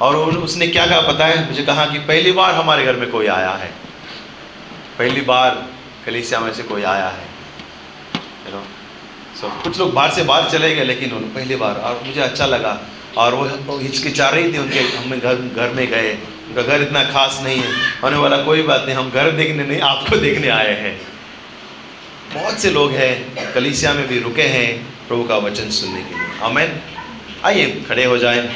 और उसने क्या कहा पता है मुझे कहा कि पहली बार हमारे घर में कोई आया है। पहली बार कलीसिया में से कोई आया है। यू नो सो कुछ लोग बाहर से बाहर चले गए, लेकिन उन्होंने पहली बार, और मुझे अच्छा लगा। और वो हिचकिचा रही थी उनके, हम घर घर में गए। उनका घर इतना खास नहीं है। होने वाला कोई बात नहीं, हम घर देखने नहीं, आपको देखने आए हैं। बहुत से लोग हैं, कलिसिया में भी रुके हैं प्रभु का वचन सुनने के लिए। हमें आइए, खड़े हो जाएँ।